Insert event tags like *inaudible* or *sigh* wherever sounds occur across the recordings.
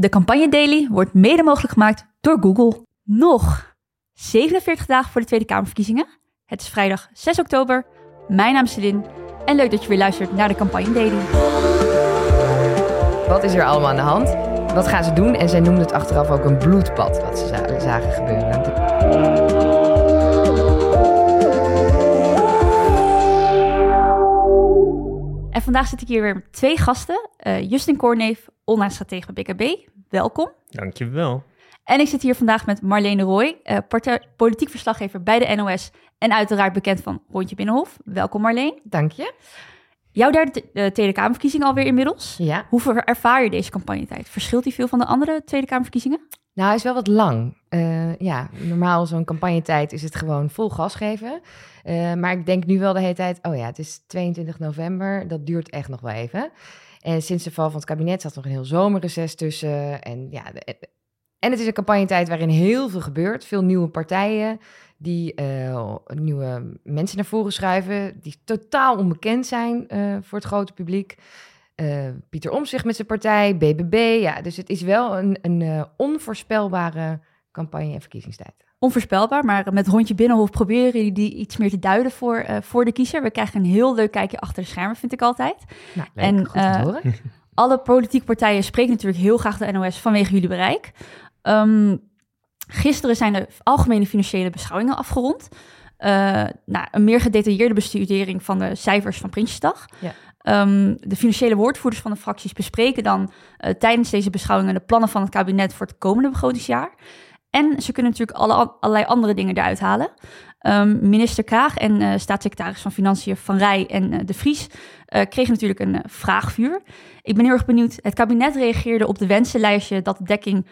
De Campagne Daily wordt mede mogelijk gemaakt door Google. Nog 47 dagen voor de Tweede Kamerverkiezingen. Het is vrijdag 6 oktober. Mijn naam is Celine en leuk dat je weer luistert naar de Campagne Daily. Wat is er allemaal aan de hand? Wat gaan ze doen? En zij noemden het achteraf ook een bloedbad, wat ze za- zagen gebeuren. En vandaag zit ik hier weer met twee gasten. Eh, Justin Korneef, online stratege bij BKB. Welkom. Dankjewel. En ik zit hier vandaag met Marlene Roy, eh, partij- politiek verslaggever bij de NOS en uiteraard bekend van Rondje Binnenhof. Welkom Marleen. Dank je. Jouw derde te- eh, Tweede Kamerverkiezing alweer inmiddels. Ja. Hoe ver- ervaar je deze campagnetijd? Verschilt die veel van de andere Tweede Kamerverkiezingen? Nou, hij is wel wat lang. Eh, ja, normaal zo'n campagnetijd is het gewoon vol gas geven. Eh, maar ik denk nu wel de hele tijd, oh ja, het is 22 november, dat duurt echt nog wel even. En sinds de val van het kabinet zat nog een heel zomerreces tussen. En, ja, de- en het is een campagnetijd waarin heel veel gebeurt. Veel nieuwe partijen die eh, nieuwe mensen naar voren schuiven, die totaal onbekend zijn eh, voor het grote publiek. Eh, Pieter Omtzigt met zijn partij, BBB. Ja, dus het is wel een, een eh, onvoorspelbare campagne- en verkiezingstijd. Onvoorspelbaar, maar met Rondje Binnenhof proberen jullie die iets meer te duiden voor, eh, voor de kiezer. We krijgen een heel leuk kijkje achter de schermen, vind ik altijd. Nou, leuk, En, goed te eh, horen. *laughs* Alle politieke partijen spreken natuurlijk heel graag de NOS vanwege jullie bereik. Ehm, gisteren zijn de algemene financiële beschouwingen afgerond. Eh, nou, een meer gedetailleerde bestudering van de cijfers van Prinsjesdag. Ja. Ehm, de financiële woordvoerders van de fracties bespreken dan tijdens deze beschouwingen de plannen van het kabinet voor het komende begrotingsjaar. En ze kunnen natuurlijk alle, allerlei andere dingen eruit halen. Ehm, minister Kaag en eh, staatssecretaris van Financiën Van Rij en eh, De Vries eh, kregen natuurlijk een vraagvuur. Ik ben heel erg benieuwd. Het kabinet reageerde op de wensenlijstje dat de dekking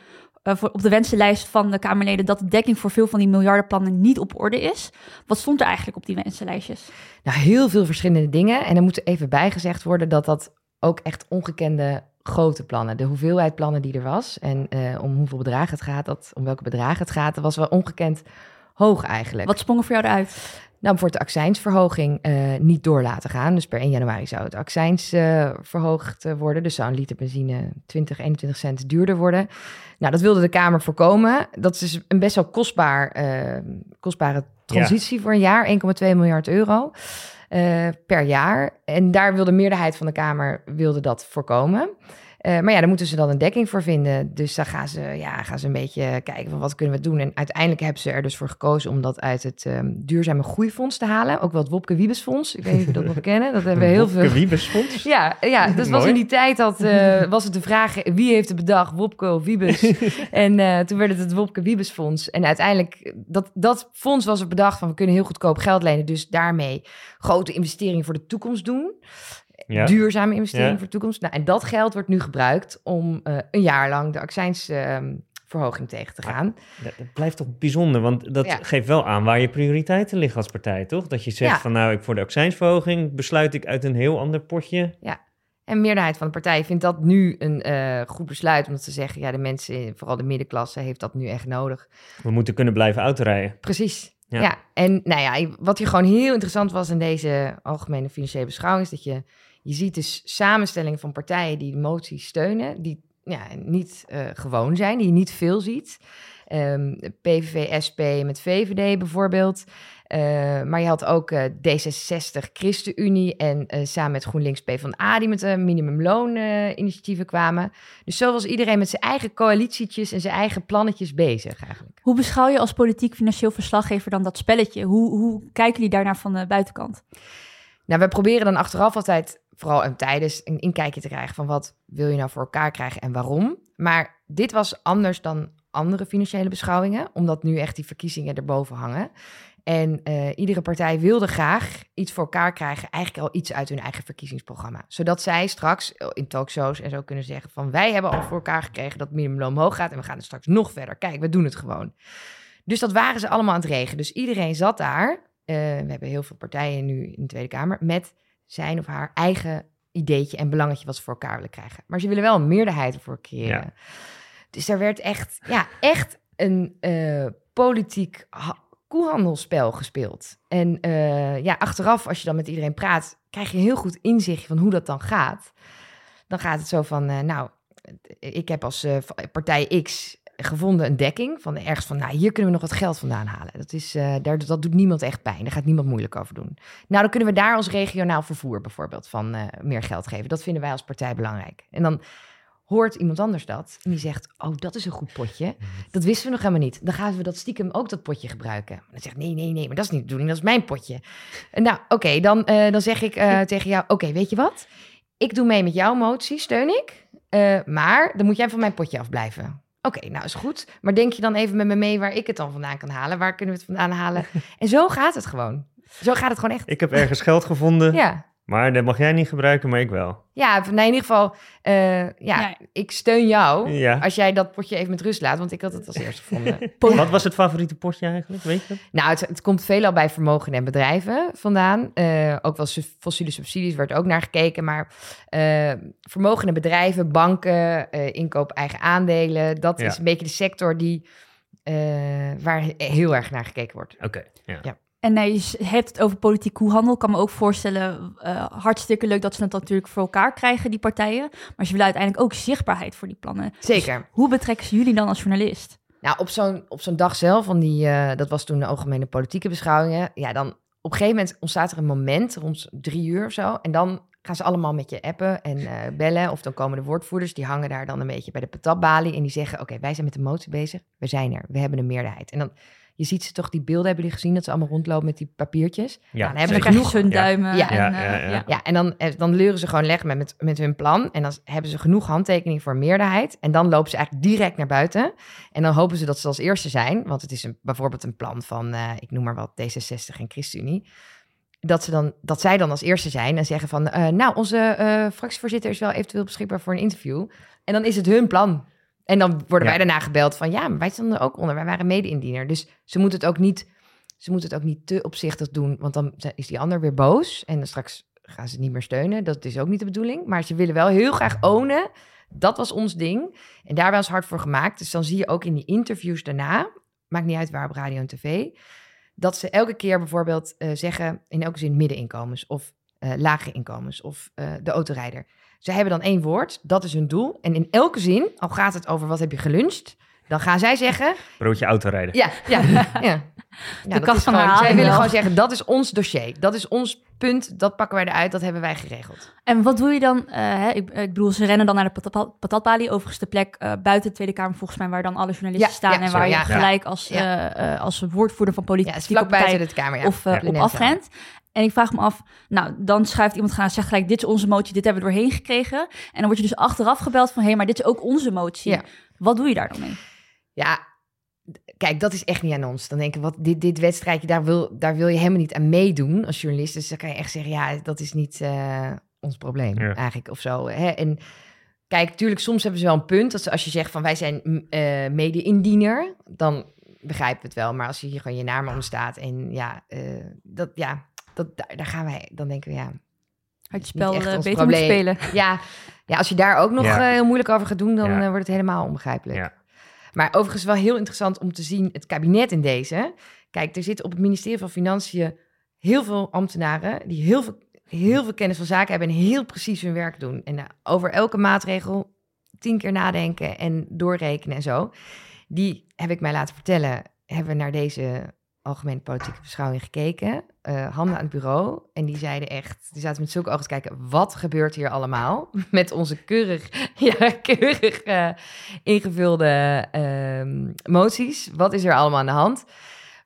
op de wensenlijst van de Kamerleden dat de dekking voor veel van die miljardenplannen niet op orde is. Wat stond er eigenlijk op die wensenlijstjes? Nou, heel veel verschillende dingen. En er moet even bijgezegd worden dat dat ook echt ongekende grote plannen, de hoeveelheid plannen die er was en eh, om hoeveel bedragen het gaat, dat, om welke bedragen het gaat, dat was wel ongekend hoog eigenlijk. Wat sprong er voor jou eruit? Nou, bijvoorbeeld de accijnsverhoging eh, niet door laten gaan. Dus per 1 januari zou het accijns eh, verhoogd worden. Dus zou een liter benzine 20, 21 cent duurder worden. Nou, dat wilde de Kamer voorkomen. Dat is dus een best wel kostbaar, kostbare transitie voor een jaar. 1,2 miljard euro per jaar. En daar wilde de meerderheid van de Kamer wilde dat voorkomen. Eh, maar ja, daar moeten ze dan een dekking voor vinden. Dus dan gaan ze, ja, gaan ze een beetje kijken van wat kunnen we doen. En uiteindelijk hebben ze er dus voor gekozen om dat uit het ehm, duurzame groeifonds te halen. Ook wel het Wopke Wiebesfonds. Ik weet niet of je dat nog *laughs* kennen. Dat hebben we heel veel. Wiebesfonds? *laughs* Ja, ja, dus was in die tijd dat, eh, *laughs* was het de vraag wie heeft het bedacht, Wopke of Wiebes? en eh, toen werd het het Wopke Wiebesfonds. En uiteindelijk, dat, dat fonds was er bedacht van we kunnen heel goedkoop geld lenen. Dus daarmee grote investeringen voor de toekomst doen. Ja. Duurzame investeringen Ja. voor de toekomst. Nou, en dat geld wordt nu gebruikt om eh, een jaar lang de accijnsverhoging tegen te gaan. Dat, dat blijft toch bijzonder, want dat Ja. geeft wel aan waar je prioriteiten liggen als partij, toch? Dat je zegt Ja. van nou, ik voor de accijnsverhoging besluit ik uit een heel ander potje. En de meerderheid van de partij vindt dat nu een eh, goed besluit. Omdat ze zeggen, ja, de mensen, vooral de middenklasse, heeft dat nu echt nodig. We moeten kunnen blijven autorijden. Precies. Ja. Ja. en nou ja, wat hier gewoon heel interessant was in deze algemene financiële beschouwing, is dat je, je ziet dus samenstellingen van partijen die de motie steunen, die ja, niet eh, gewoon zijn, die je niet veel ziet. Ehm, PVV, SP met VVD bijvoorbeeld. Eh, maar je had ook eh, D66, ChristenUnie en samen met GroenLinks PvdA die met een minimumloon-initiatieven kwamen. Dus zo was iedereen met zijn eigen coalitietjes en zijn eigen plannetjes bezig eigenlijk. Hoe beschouw je als politiek financieel verslaggever dan dat spelletje? Hoe, hoe kijken jullie daarnaar van de buitenkant? Nou, we proberen dan achteraf altijd, vooral en tijdens, een inkijkje te krijgen van wat wil je nou voor elkaar krijgen en waarom. Maar dit was anders dan andere financiële beschouwingen, omdat nu echt die verkiezingen erboven hangen. En eh, iedere partij wilde graag iets voor elkaar krijgen, eigenlijk al iets uit hun eigen verkiezingsprogramma. Zodat zij straks eh, in talkshows en zo kunnen zeggen van wij hebben al voor elkaar gekregen dat minimumloon omhoog gaat en we gaan er straks nog verder. Kijk, we doen het gewoon. Dus dat waren ze allemaal aan het regelen. Dus iedereen zat daar. eh, we hebben heel veel partijen nu in de Tweede Kamer met zijn of haar eigen ideetje en belangetje wat ze voor elkaar willen krijgen. Maar ze willen wel een meerderheid ervoor creëren. Ja. Dus daar werd echt, ja, echt een eh, politiek ha- koehandelsspel gespeeld. En eh, ja, achteraf, als je dan met iedereen praat, krijg je heel goed inzicht van hoe dat dan gaat. Dan gaat het zo van, eh, nou, ik heb als partij X gevonden een dekking van ergens van, nou, hier kunnen we nog wat geld vandaan halen. Dat, is, eh, daar, dat doet niemand echt pijn. Daar gaat niemand moeilijk over doen. Nou, dan kunnen we daar als regionaal vervoer bijvoorbeeld van eh, meer geld geven. Dat vinden wij als partij belangrijk. En dan hoort iemand anders dat en die zegt, oh, dat is een goed potje. Dat wisten we nog helemaal niet. Dan gaan we dat stiekem ook dat potje gebruiken. Dan zegt, nee, nee, nee, maar dat is niet de bedoeling, dat is mijn potje. En nou, oké, dan, eh, dan zeg ik *laughs* tegen jou, oké, weet je wat? Ik doe mee met jouw motie, steun ik. Maar dan moet jij van mijn potje afblijven. Oké, nou is goed. Maar denk je dan even met me mee waar ik het dan vandaan kan halen? Waar kunnen we het vandaan halen? *laughs* En zo gaat het gewoon. Zo gaat het gewoon echt. Ik heb ergens geld gevonden, Ja. Maar dat mag jij niet gebruiken, maar ik wel. Ja, nee, in ieder geval, eh, ja, ik steun jou Ja. als jij dat potje even met rust laat, want ik had het als eerste gevonden. *laughs* *laughs* Wat was het favoriete potje eigenlijk, weet je dat? Nou, het, het komt veelal bij vermogen en bedrijven vandaan. Eh, ook wel fossiele subsidies werd ook naar gekeken. Maar eh vermogen en bedrijven, banken, eh, inkoop eigen aandelen. Dat Ja. is een beetje de sector die, eh, waar he- heel erg naar gekeken wordt. Oké, ja. Ja. En nee, je hebt het over politiek koehandel. Ik kan me ook voorstellen, eh, hartstikke leuk dat ze het natuurlijk voor elkaar krijgen, die partijen. Maar ze willen uiteindelijk ook zichtbaarheid voor die plannen. Zeker. Hoe betrekken ze jullie dan als journalist? Nou, op zo'n, op zo'n dag zelf, van die, eh, dat was toen de algemene politieke beschouwingen. Ja, dan op een gegeven moment ontstaat er een moment, rond drie uur of zo. En dan gaan ze allemaal met je appen en eh, bellen. Of dan komen de woordvoerders, die hangen daar dan een beetje bij de patatbalie. En die zeggen, oké, wij zijn met de motie bezig. We zijn er, we hebben een meerderheid. En dan, je ziet ze toch, die beelden hebben jullie gezien, dat ze allemaal rondlopen met die papiertjes. Ja, Nou, dan En hebben ze genoeg zo'n Ja. duimen. Ja. en, Ja, ja, ja. ja. ja, en dan, eh, dan leuren ze gewoon leggen met, met, met hun plan. En dan hebben ze genoeg handtekeningen voor meerderheid. En dan lopen ze eigenlijk direct naar buiten. En dan hopen ze dat ze als eerste zijn. Want het is een, bijvoorbeeld een plan van, eh, ik noem maar wat, D66 en ChristenUnie. Dat, ze dan, dat zij dan als eerste zijn en zeggen van... eh, nou, onze eh, fractievoorzitter is wel eventueel beschikbaar voor een interview. En dan is het hun plan. En dan worden Ja. wij daarna gebeld van... ja, maar wij stonden er ook onder, wij waren mede-indiener. Dus ze moeten het ook niet... Ze moeten het ook niet te opzichtig doen, want dan is die ander weer boos. En dan straks gaan ze het niet meer steunen. Dat is ook niet de bedoeling. Maar ze willen wel heel graag ownen. Dat was ons ding. En daar was hard voor gemaakt. Dus dan zie je ook in die interviews daarna, maakt niet uit waar op radio en tv, dat ze elke keer bijvoorbeeld eh, zeggen, in elke zin middeninkomens of eh, lage inkomens of eh, de autorijder. Ze hebben dan één woord, dat is hun doel. En in elke zin, al gaat het over wat heb je geluncht, dan gaan zij zeggen, Broodje autorijden. ja, ja, *laughs* ja. Ja, dat kast is van gewoon- Zij willen wel. gewoon zeggen, dat is ons dossier. Dat is ons punt, dat pakken wij eruit, dat hebben wij geregeld. En wat doe je dan? eh, hè, ik, ik bedoel, ze rennen dan naar de patat- patatbalie. Overigens de plek eh, buiten de Tweede Kamer volgens mij... waar dan alle journalisten Ja, staan... ja, en waar ja. je gelijk als, Ja. eh, eh, als woordvoerder van Ja, is politieke vlak buiten de Kamer. Ja. of op afrent. En ik vraag me af, nou, dan schuift iemand gaan, zegt gelijk, dit is onze motie, dit hebben we doorheen gekregen. En dan word je dus achteraf gebeld van, hé, maar dit is ook onze motie. Ja. Wat doe je daar dan mee? Ja, kijk, dat is echt niet aan ons. Dan denk ik, wat, dit, dit wedstrijdje, daar wil, daar wil je helemaal niet aan meedoen als journalist. Dus dan kan je echt zeggen, ja, dat is niet eh, ons probleem Ja. eigenlijk of zo. Hè? En kijk, natuurlijk, soms hebben ze wel een punt. Dat ze, als je zegt van, wij zijn mm, eh mede-indiener, dan begrijpen we het wel. Maar als je hier gewoon je naam onder staat en ja, eh, dat, ja dat, daar, daar gaan wij, dan denken we, ja, Had je spel eh, ons beter moeten spelen. *laughs* ja, ja, als je daar ook nog Ja. eh, heel moeilijk over gaat doen, dan Ja. eh, wordt het helemaal onbegrijpelijk. Ja. Maar overigens wel heel interessant om te zien, het kabinet in deze. Kijk, er zitten op het ministerie van Financiën heel veel ambtenaren die heel veel, heel veel kennis van zaken hebben en heel precies hun werk doen. En over elke maatregel tien keer nadenken en doorrekenen en zo. Die heb ik mij laten vertellen, hebben we naar deze algemene politieke beschouwing gekeken. eh, handen aan het bureau. En die zeiden echt, die zaten met zulke ogen te kijken, wat gebeurt hier allemaal? *laughs* Met onze keurig, *laughs* ja, keurig eh, ingevulde ehm, moties. Wat is er allemaal aan de hand?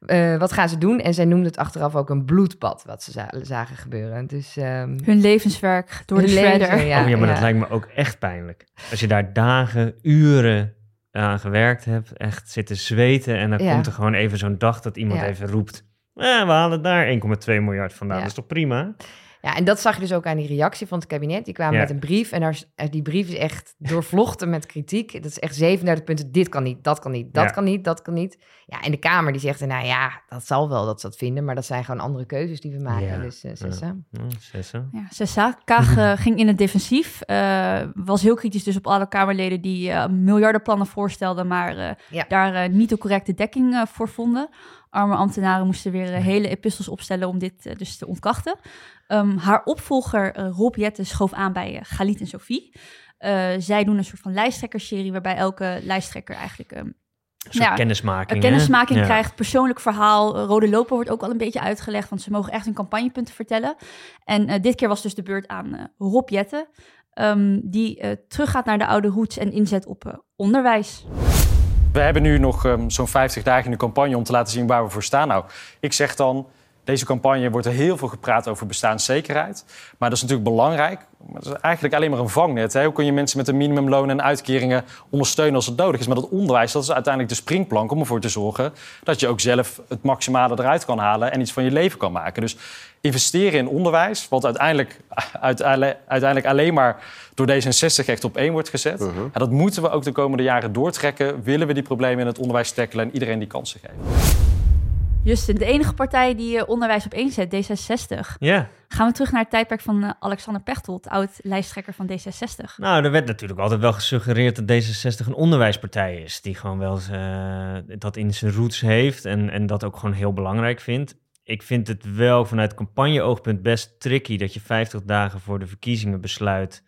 Eh, wat gaan ze doen? En zij noemden het achteraf ook een bloedbad, wat ze za- zagen gebeuren. Dus ehm, Hun levenswerk door de shredder. leven, ja, oh ja, maar ja. dat lijkt me ook echt pijnlijk. Als je daar dagen, uren aan gewerkt hebt, echt zitten zweten en dan Ja. komt er gewoon even zo'n dag dat iemand Ja. even roept, eh, we halen daar 1,2 miljard vandaan. Dat is toch prima? Ja, en dat zag je dus ook aan die reactie van het kabinet. Die kwamen Ja. met een brief en daar, eh, die brief is echt doorvlochten met kritiek. Dat is echt 37 punten. Dit kan niet, dat kan niet, dat Ja. kan niet, dat kan niet. Ja, en de Kamer die zegt, nou ja, dat zal wel dat ze dat vinden, maar dat zijn gewoon andere keuzes die we maken. Ja. Dus eh, Ja. Sessa. Oh, zessen. Ja, Sessa. Kaag eh, *laughs* ging in het defensief. eh, was heel kritisch dus op alle Kamerleden die eh, miljardenplannen voorstelden, maar eh, Ja. daar eh, niet de correcte dekking eh, voor vonden. Arme ambtenaren moesten weer eh, hele epistels opstellen om dit eh, dus te ontkrachten. Ehm, haar opvolger uh, Rob Jette schoof aan bij uh, Galit en Sophie. zij doen een soort van lijsttrekkerserie waarbij elke lijsttrekker eigenlijk... Um, een ja, kennismaking, kennismaking ja. krijgt, persoonlijk verhaal. Rode loper wordt ook al een beetje uitgelegd, want ze mogen echt hun campagnepunten vertellen. En dit keer was dus de beurt aan Rob Jette, um, die teruggaat naar de oude roots en inzet op onderwijs. We hebben nu nog um, zo'n 50 dagen in de campagne om te laten zien waar we voor staan. Nou, ik zeg dan, deze campagne wordt er heel veel gepraat over bestaanszekerheid. Maar dat is natuurlijk belangrijk. Maar dat is eigenlijk alleen maar een vangnet. Hè? Hoe kun je mensen met een minimumloon en uitkeringen ondersteunen als het nodig is? Maar dat onderwijs dat is uiteindelijk de springplank om ervoor te zorgen dat je ook zelf het maximale eruit kan halen en iets van je leven kan maken. Dus investeren in onderwijs, wat uiteindelijk, uiteindelijk alleen maar door D66 echt op één wordt gezet. Uh dat moeten we ook de komende jaren doortrekken. Willen we die problemen in het onderwijs tackelen en iedereen die kansen geven. Justin, de enige partij die uh, onderwijs op één zet, D66. Ja. Gaan we terug naar het tijdperk van uh, Alexander Pechtold, oud-lijsttrekker van D66. Nou, er werd natuurlijk altijd wel gesuggereerd dat D66 een onderwijspartij is. Die gewoon wel uh, dat in zijn roots heeft en, en dat ook gewoon heel belangrijk vindt. Ik vind het wel vanuit campagne-oogpunt best tricky dat je 50 dagen voor de verkiezingen besluit.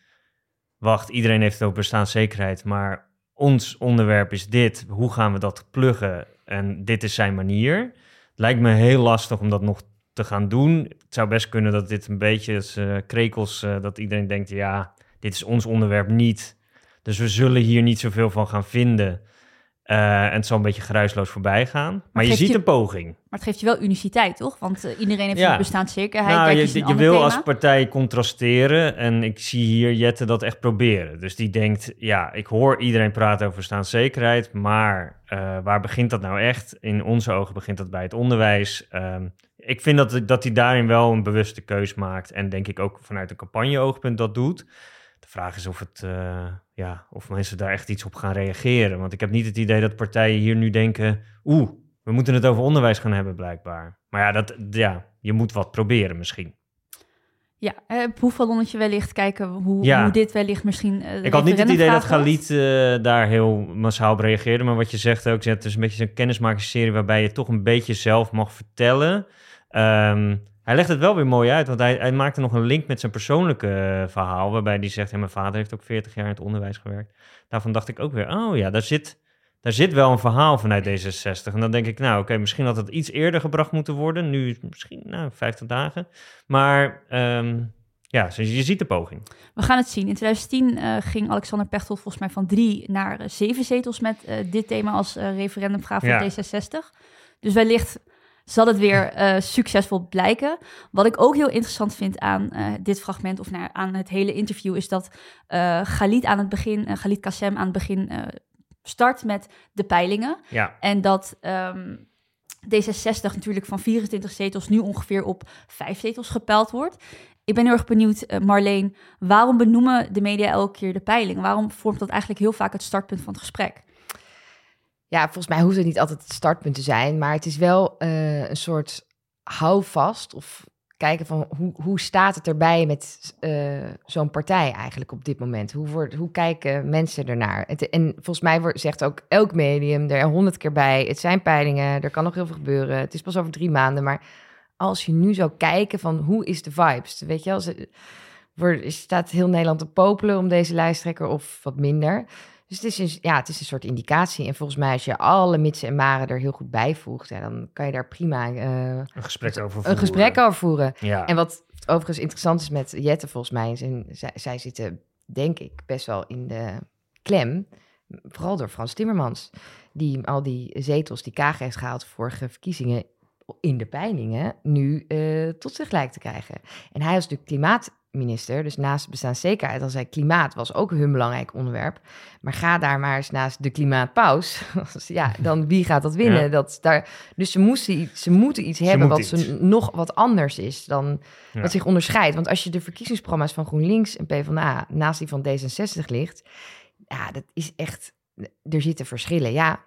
Wacht, iedereen heeft het over bestaanszekerheid, maar ons onderwerp is dit. Hoe gaan we dat pluggen? En dit is zijn manier lijkt me heel lastig om dat nog te gaan doen. Het zou best kunnen dat dit een beetje uh, krekels, uh, dat iedereen denkt, ja, dit is ons onderwerp niet. Dus we zullen hier niet zoveel van gaan vinden. Uh, en het zal een beetje geruisloos voorbij gaan. Maar, je ziet een poging. Maar het geeft je wel uniciteit, toch? Want uh, iedereen heeft ja. een bestaanszekerheid. Nou, je, je, je wil als partij contrasteren. En ik zie hier Jette dat echt proberen. Dus die denkt, ja, ik hoor iedereen praten over bestaanszekerheid. Maar uh, waar begint dat nou echt? In onze ogen begint dat bij het onderwijs. Ehm, ik vind dat, dat hij daarin wel een bewuste keus maakt. En denk ik ook vanuit een campagne-oogpunt dat doet. De vraag is of, het, uh, ja, of mensen daar echt iets op gaan reageren. Want ik heb niet het idee dat partijen hier nu denken... oeh, we moeten het over onderwijs gaan hebben blijkbaar. Maar ja, dat, ja je moet wat proberen misschien. Ja, uh, proefballonnetje wellicht kijken hoe, ja. hoe dit wellicht misschien... Uh, ik had niet het idee dat Galit uh, daar heel massaal op reageerde. Maar wat je zegt ook, het is een beetje een kennismakingsserie... waarbij je toch een beetje zelf mag vertellen... Um, hij legt het wel weer mooi uit, want hij, hij maakte nog een link met zijn persoonlijke uh, verhaal, waarbij hij zegt, ja, mijn vader heeft ook 40 jaar in het onderwijs gewerkt. Daarvan dacht ik ook weer, oh ja, daar zit, daar zit wel een verhaal vanuit D66. En dan denk ik, nou oké, misschien had het iets eerder gebracht moeten worden, nu misschien nou, 50 dagen. Maar um, ja, je ziet de poging. We gaan het zien. In 2010 uh, ging Alexander Pechtold volgens mij van drie naar uh, zeven zetels met uh, dit thema als referendumvraag ja. D66. Dus wellicht zal het weer uh, succesvol blijken. Wat ik ook heel interessant vind aan uh, dit fragment, of nou, aan het hele interview, is dat uh, Galit aan het begin, uh, Galit Kassem aan het begin start met de peilingen. Ja. En dat um, D66 natuurlijk van 24 zetels nu ongeveer op vijf zetels gepeild wordt. Ik ben heel erg benieuwd, Marleen, waarom benoemen de media elke keer de peiling? Waarom vormt dat eigenlijk heel vaak het startpunt van het gesprek? Ja, volgens mij hoeft het niet altijd het startpunt te zijn, maar het is wel uh, een soort houvast of kijken van hoe, hoe staat het erbij met uh, zo'n partij eigenlijk op dit moment? Hoe, hoe kijken mensen ernaar? Het, en volgens mij wordt, zegt ook elk medium er honderd keer bij. Het zijn peilingen, er kan nog heel veel gebeuren. Het is pas over drie maanden, maar als je nu zou kijken van hoe is de vibes? Weet je, als wordt, staat heel Nederland te popelen om deze lijsttrekker of wat minder? Dus het is, een, ja, het is een soort indicatie. En volgens mij, als je alle mitsen en maren er heel goed bij voegt, ja, dan kan je daar prima uh, een gesprek over voeren. Een gesprek over voeren. Ja. En wat overigens interessant is met Jette, volgens mij, is in, zij, zij zitten, denk ik, best wel in de klem. Vooral door Frans Timmermans, die al die zetels die Kaag heeft gehaald vorige verkiezingen in de peilingen nu uh, tot zich lijkt te krijgen. En hij was natuurlijk klimaat minister. Dus naast bestaanszekerheid, als hij klimaat was ook een belangrijk onderwerp. Maar ga daar maar eens naast de klimaatpaus. *laughs* ja, dan wie gaat dat winnen? Dat daar, dus ze, moesten, ze moeten iets hebben wat Ze, nog wat anders is dan wat zich onderscheidt. Want als je de verkiezingsprogramma's van GroenLinks en PvdA naast die van D66 ligt, ja, dat is echt, er zitten verschillen. Ja,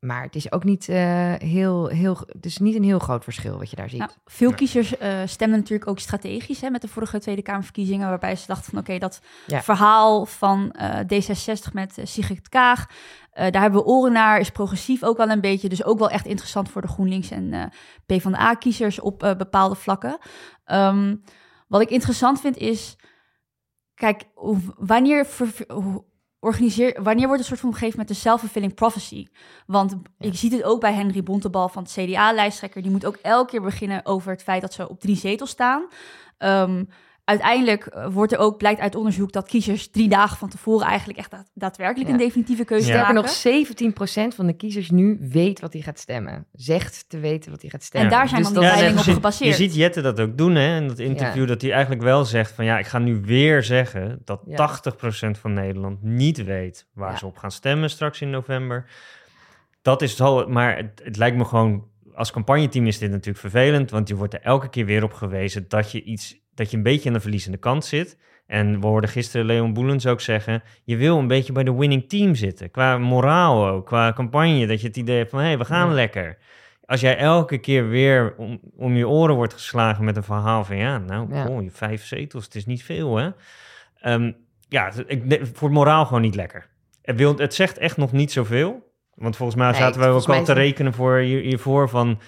Maar het is ook niet, eh, heel, heel, het is niet een heel groot verschil wat je daar ziet. Nou, veel kiezers uh, stemden natuurlijk ook strategisch hè, met de vorige Tweede Kamerverkiezingen, waarbij ze dachten van oké, dat Ja. verhaal van eh, D66 met Sigrid Kaag, eh, daar hebben we oren naar, is progressief ook wel een beetje, dus ook wel echt interessant voor de GroenLinks en eh PvdA-kiezers op eh, bepaalde vlakken. Ehm, wat ik interessant vind is, kijk, wanneer organiseer, wanneer wordt een soort van gegeven met de self-fulfilling prophecy? Want je ziet het ook bij Henry Bontebal van het CDA-lijsttrekker. Die moet ook elke keer beginnen over het feit dat ze op drie zetels staan. Ehm, uiteindelijk eh, wordt er ook, blijkt uit onderzoek dat kiezers drie dagen van tevoren eigenlijk echt daad- daadwerkelijk Ja. een definitieve keuze Ja. Sterker nog, 17% van de kiezers nu weet wat hij gaat stemmen. Zegt te weten wat hij gaat stemmen. En daar zijn Dus dan peilingen op gebaseerd. Je ziet Jette dat ook doen, hè? In dat interview, dat hij eigenlijk wel zegt van... ja, ik ga nu weer zeggen dat Ja. 80% van Nederland niet weet... waar Ja. ze op gaan stemmen straks in november. Dat is zo, maar het, het lijkt me gewoon... Als campagneteam is dit natuurlijk vervelend... want je wordt er elke keer weer op gewezen dat je, iets, dat je een beetje aan de verliezende kant zit... En we hoorden gisteren Leon Boelens ook zeggen... je wil een beetje bij de winning team zitten. Qua moraal ook, qua campagne. Dat je het idee hebt van, hé, hey, we gaan Ja. lekker. Als jij elke keer weer om, om je oren wordt geslagen met een verhaal van... ja, nou, Ja. je vijf zetels, het is niet veel, hè? Ehm, ja, ik, nee, voor het moraal gewoon niet lekker. Het, wil, het zegt echt nog niet zoveel. Want volgens mij Nee, zaten wij ook al te rekenen voor hier- hiervoor van...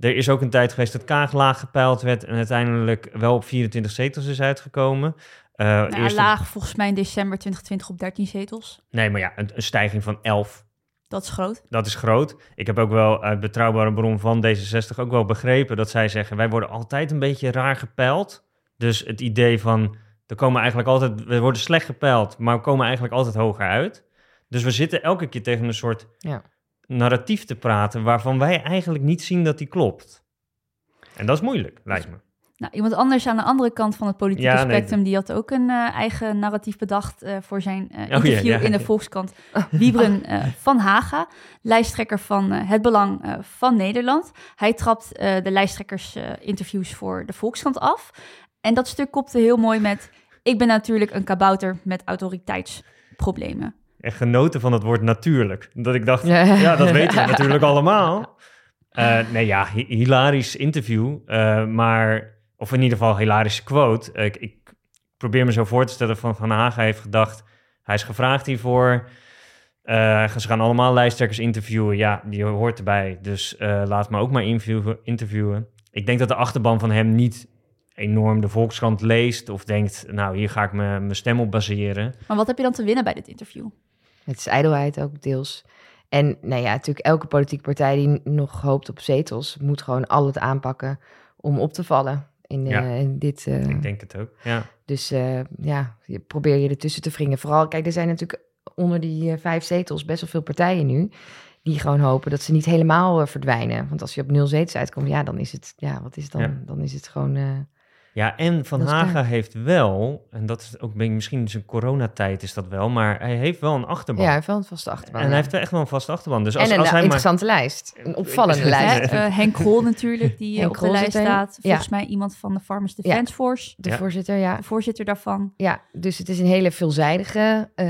Er is ook een tijd geweest dat Kaag laag gepeild werd... en uiteindelijk wel op 24 zetels is uitgekomen. Eh, Nou, eerst een- laag volgens mij in december 2020 op 13 zetels. Nee, maar ja, een, een stijging van 11, Dat is groot. dat is groot. Ik heb ook wel uit betrouwbare bron van D66 ook wel begrepen dat zij zeggen: wij worden altijd een beetje raar gepeild. Dus het idee van, er komen eigenlijk altijd, we worden slecht gepeild, maar we komen eigenlijk altijd hoger uit. Dus we zitten elke keer tegen een soort Ja. Narratief te praten waarvan wij eigenlijk niet zien dat die klopt. En dat is moeilijk, lijkt me. Nou, iemand anders aan de andere kant van het politieke Ja, nee, spectrum, die had ook een eh, eigen narratief bedacht eh, voor zijn ja, interview in de. Volkskrant. Wiebren *laughs* van Haga, lijsttrekker van Het Belang van Nederland. Hij trapt de lijsttrekkersinterviews voor de Volkskrant af. En dat stuk kopte heel mooi met... Ik ben natuurlijk een kabouter met autoriteitsproblemen. En genoten van het woord natuurlijk. Dat ik dacht, Ja. *laughs* ja, dat weten we natuurlijk allemaal. Eh, nee, ja, hi- hilarisch interview. eh, maar, of in ieder geval hilarische quote. Ik, ik probeer me zo voor te stellen van Van Haga heeft gedacht... Hij is gevraagd hiervoor. Eh, ze gaan allemaal lijsttrekkers interviewen. Ja, die hoort erbij. Dus eh, laat me ook maar interviewen, interviewen. Ik denk dat de achterban van hem niet enorm de Volkskrant leest... of denkt, nou, hier ga ik me- mijn stem op baseren. Maar wat heb je dan te winnen bij dit interview? Het is ijdelheid ook deels. En nou ja, natuurlijk elke politieke partij die nog hoopt op zetels... moet gewoon al het aanpakken om op te vallen in, eh, in dit... eh, Ik denk het ook, ja. Dus eh, ja, je probeer je ertussen te wringen. Vooral, kijk, er zijn natuurlijk onder die vijf zetels best wel veel partijen nu... die gewoon hopen dat ze niet helemaal verdwijnen. Want als je op nul zetels uitkomt, ja, dan is het... Ja, wat is het dan? Ja. Dan is het gewoon... eh, Ja, en Van Haga heeft wel, en dat is ook misschien in zijn coronatijd is dat wel, maar hij heeft wel een achterban. ja, hij heeft wel een vaste achterban. en hij heeft wel echt wel een vaste achterban. Dus als, en een als eh, hij maar... interessante lijst. Een opvallende Ja. lijst. Hè, eh, Henk Krol natuurlijk, die eh, Henk op de lijst staat. Ja. Volgens mij iemand van de Farmers Defence Force, De Ja. voorzitter, ja. de voorzitter daarvan. Ja, dus het is een hele veelzijdige, eh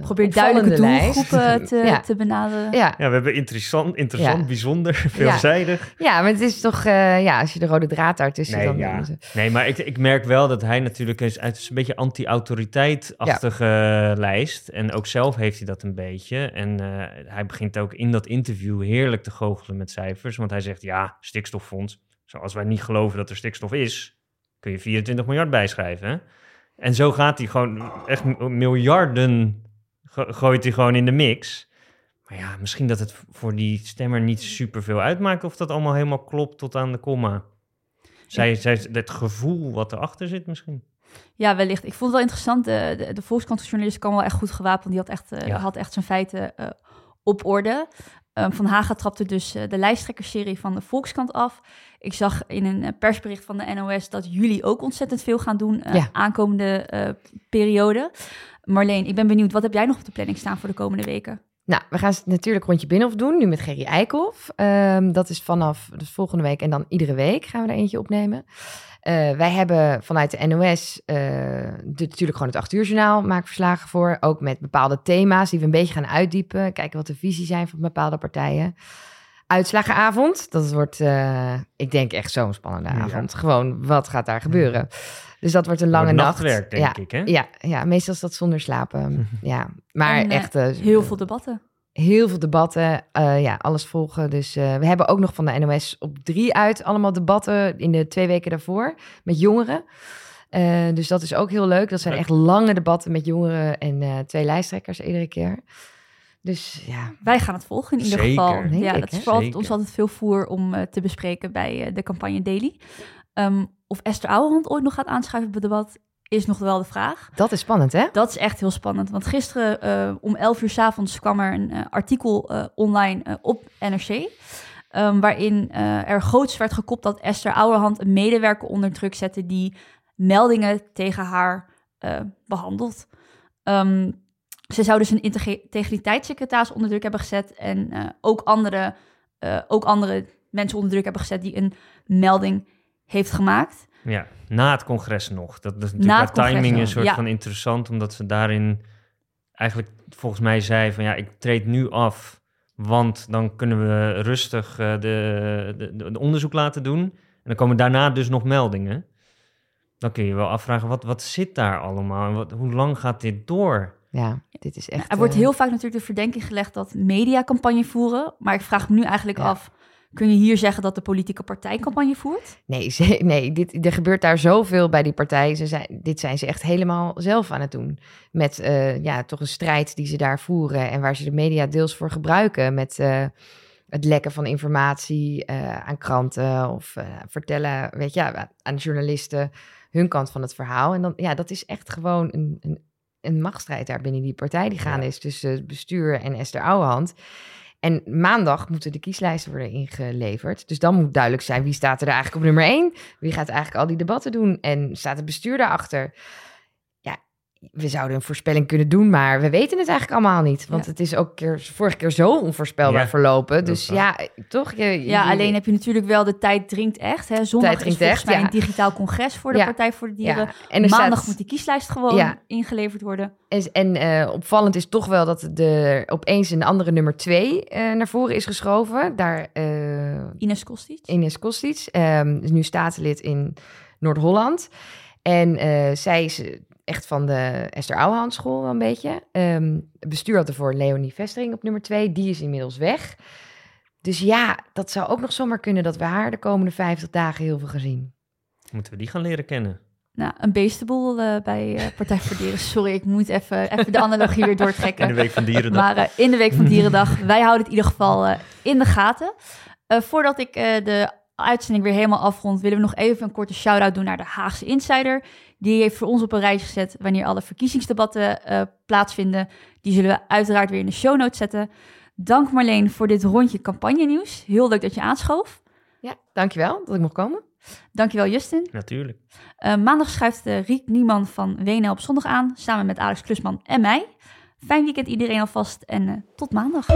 Probeer duidelijke doelgroepen *laughs* te, ja. te benaderen. Ja, Ja, we hebben interessant, interessant Ja. bijzonder, veelzijdig. ja, maar het is toch, eh, ja, als je de rode draad daartussen Nee, dan... ja. Nee, maar ik, ik merk wel dat hij natuurlijk is uit een beetje anti-autoriteit-achtige lijst. En ook zelf heeft hij dat een beetje. En eh, hij begint ook in dat interview heerlijk te goochelen met cijfers. Want hij zegt, ja, stikstoffonds. Zoals wij niet geloven dat er stikstof is, kun je 24 miljard bijschrijven. Hè? En zo gaat hij gewoon echt miljarden go- gooit hij gewoon in de mix. Maar ja, misschien dat het voor die stemmer niet superveel uitmaakt of dat allemaal helemaal klopt tot aan de komma. Zij, zij, het gevoel wat erachter zit misschien. Ja, wellicht. Ik vond het wel interessant. De, de, de Volkskrant-journalist kwam wel echt goed gewapend. Die had echt, eh, Ja. had echt zijn feiten eh, op orde. Ehm, van Haga trapte dus eh, de lijsttrekkersserie van de Volkskrant af. Ik zag in een persbericht van de NOS dat jullie ook ontzettend veel gaan doen eh, Ja. aankomende eh, periode. Marleen, ik ben benieuwd. Wat heb jij nog op de planning staan voor de komende weken? Nou, we gaan natuurlijk rondje Binnenhof doen, nu met Gerry Eikhoff. Ehm, dat is vanaf dus volgende week en dan iedere week gaan we er eentje opnemen. Eh, wij hebben vanuit de NOS uh, de, natuurlijk gewoon het 8 uur journaal, maken verslagen voor. Ook met bepaalde thema's die we een beetje gaan uitdiepen. Kijken wat de visie zijn van bepaalde partijen. Uitslagenavond, dat wordt, uh, ik denk echt zo'n spannende Ja. avond. Gewoon, wat gaat daar gebeuren? Dus dat wordt een lange Wordt nacht. nachtwerk, denk ja, ik, hè? Ja, ja, meestal is dat zonder slapen. *laughs* ja, maar En, eh, echt... eh, Heel veel debatten. heel veel debatten, eh, ja, alles volgen. Dus eh, we hebben ook nog van de NOS op drie uit allemaal debatten in de twee weken daarvoor met jongeren. Eh, dus dat is ook heel leuk. Dat zijn echt lange debatten met jongeren en eh, twee lijsttrekkers iedere keer. Dus ja, Wij gaan het volgen in ieder Zeker, geval. ja, ik, dat is vooral Zeker. ons altijd veel voer om eh, te bespreken bij eh, de campagne Daily. Ehm, of Esther Ouwehand ooit nog gaat aanschuiven op het debat, is nog wel de vraag. dat is spannend, hè? Dat is echt heel spannend. Want gisteren eh, om 11 uur s avonds kwam er een artikel eh, online op NRC. ehm, waarin eh, er groots werd gekopt dat Esther Ouwehand een medewerker onder druk zette die meldingen tegen haar eh, behandelt. Ehm, ze zou dus een integri- integriteitssecretaris onder druk hebben gezet en eh, ook, andere, eh, ook andere mensen onder druk hebben gezet die een melding heeft gemaakt. Ja, na het congres nog. Dat, dat is Na natuurlijk qua timing een soort ja. van interessant, omdat ze daarin eigenlijk volgens mij zei van ja, ik treed nu af, want dan kunnen we rustig eh, de, de, de, de onderzoek laten doen. En dan komen daarna dus nog meldingen. Dan kun je wel afvragen, wat, wat zit daar allemaal en wat, hoe lang gaat dit door? Ja, dit is echt... er wordt eh, heel vaak natuurlijk de verdenking gelegd dat media campagne voeren. Maar ik vraag me nu eigenlijk Ja. af, kun je hier zeggen dat de politieke partij campagne voert? Nee, *laughs* ze, nee dit, er gebeurt daar zoveel bij die partij. Ze zijn, dit zijn ze echt helemaal zelf aan het doen. Met eh, ja, toch een strijd die ze daar voeren en waar ze de media deels voor gebruiken. Met eh, het lekken van informatie aan kranten of vertellen, weet je, ja, aan journalisten hun kant van het verhaal. En dan, ja, dat is echt gewoon een, een, een machtsstrijd daar binnen die partij die gaan Ja. is tussen het bestuur en Esther Ouwehand. En maandag moeten de kieslijsten worden ingeleverd. Dus dan moet duidelijk zijn wie staat er eigenlijk op nummer één. Wie gaat eigenlijk al die debatten doen? En staat het bestuur daarachter? We zouden een voorspelling kunnen doen, maar we weten het eigenlijk allemaal niet. Want Ja. het is ook keer, vorige keer zo onvoorspelbaar Ja, verlopen. Dus ja, toch? Je, Ja, alleen heb je natuurlijk wel de tijd dringt echt. Hè? Zondag Tijd is volgens echt, mij ja. een digitaal congres voor de Ja. Partij voor de Dieren. ja. En Maandag staat- moet die kieslijst gewoon Ja. ingeleverd worden. En, en eh, opvallend is toch wel dat er opeens een andere nummer twee eh, naar voren is geschoven. Daar eh, Ines Kostic. Ines Kostic, ehm, is nu staatslid in Noord-Holland. En eh, zij is echt van de Esther Ouwehand school wel een beetje. Ehm, het bestuur had ervoor Leonie Vestering op nummer twee. Die is inmiddels weg. Dus ja, dat zou ook nog zomaar kunnen dat we haar de komende 50 dagen heel veel gaan zien. Moeten we die gaan leren kennen? Nou, een beestenboel eh, bij eh, Partij voor Dieren. Sorry, ik moet even, even de analogie weer In doortrekken. de Week van Dierendag. Maar eh, in de Week van Dierendag, wij houden het in ieder geval eh, in de gaten. Eh, voordat ik eh, de uitzending weer helemaal afrond, willen we nog even een korte shout-out doen naar de Haagse Insider. Die heeft voor ons op een rijtje gezet wanneer alle verkiezingsdebatten eh, plaatsvinden. Die zullen we uiteraard weer in de show notes zetten. Dank Marleen voor dit rondje campagne nieuws. Heel leuk dat je aanschoof. Ja, dankjewel dat ik mocht komen. Dankjewel Justin. Natuurlijk. Eh, maandag schuift eh, Riek Nieman van WNL op zondag aan, samen met Alex Klusman en mij. Fijn weekend iedereen alvast en eh, tot maandag.